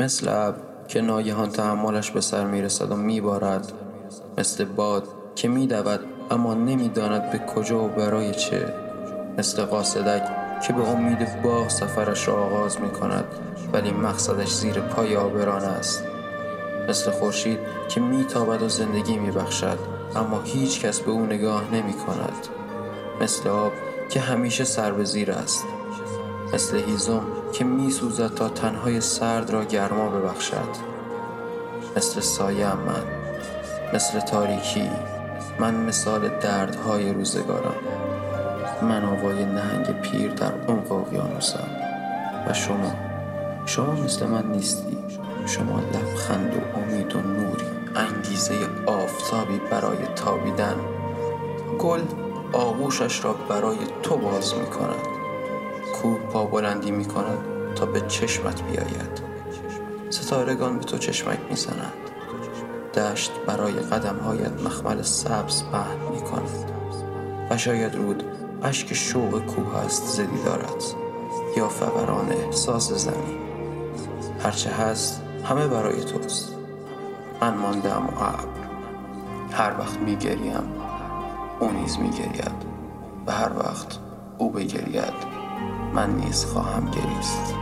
مثل اب که ناگهان تحملش به سر می‌رسد و میبارد مثل باد که میدود اما نمی‌داند به کجا و برای چه مثل قاصدک که به امید باغ سفرش را آغاز می کند ولی مقصدش زیر پای آبران است مثل خورشید که میتابد و زندگی میبخشد اما هیچ کس به او نگاه نمی کند مثل آب که همیشه سر به زیر است. مثل هیزم که می سوزد تا تنهای سرد را گرما ببخشد. مثل سایه من مثل تاریکی من مثال دردهای روزگارم. من آوای نهنگ پیر در عمق اقیانوسم. و شما شما مثل من نیستی. شما لبخند و امید و نوری انگیزه آفتابی برای تابیدن. گل آغوشش را برای تو باز می کند کوه پا بلندی می کند تا به چشمت بیاید. ستارگان به تو چشمک می زند دشت برای قدمهایت مخمل سبز پهن می کند و شاید رود اشک شوق کوه است زدی دارد یا فوران احساس زمین. هرچه هست همه برای توست. من ماندم و ابر. هر وقت میگریم او نیز میگرید. و هر وقت او بگرید من نیز خواهم گریست.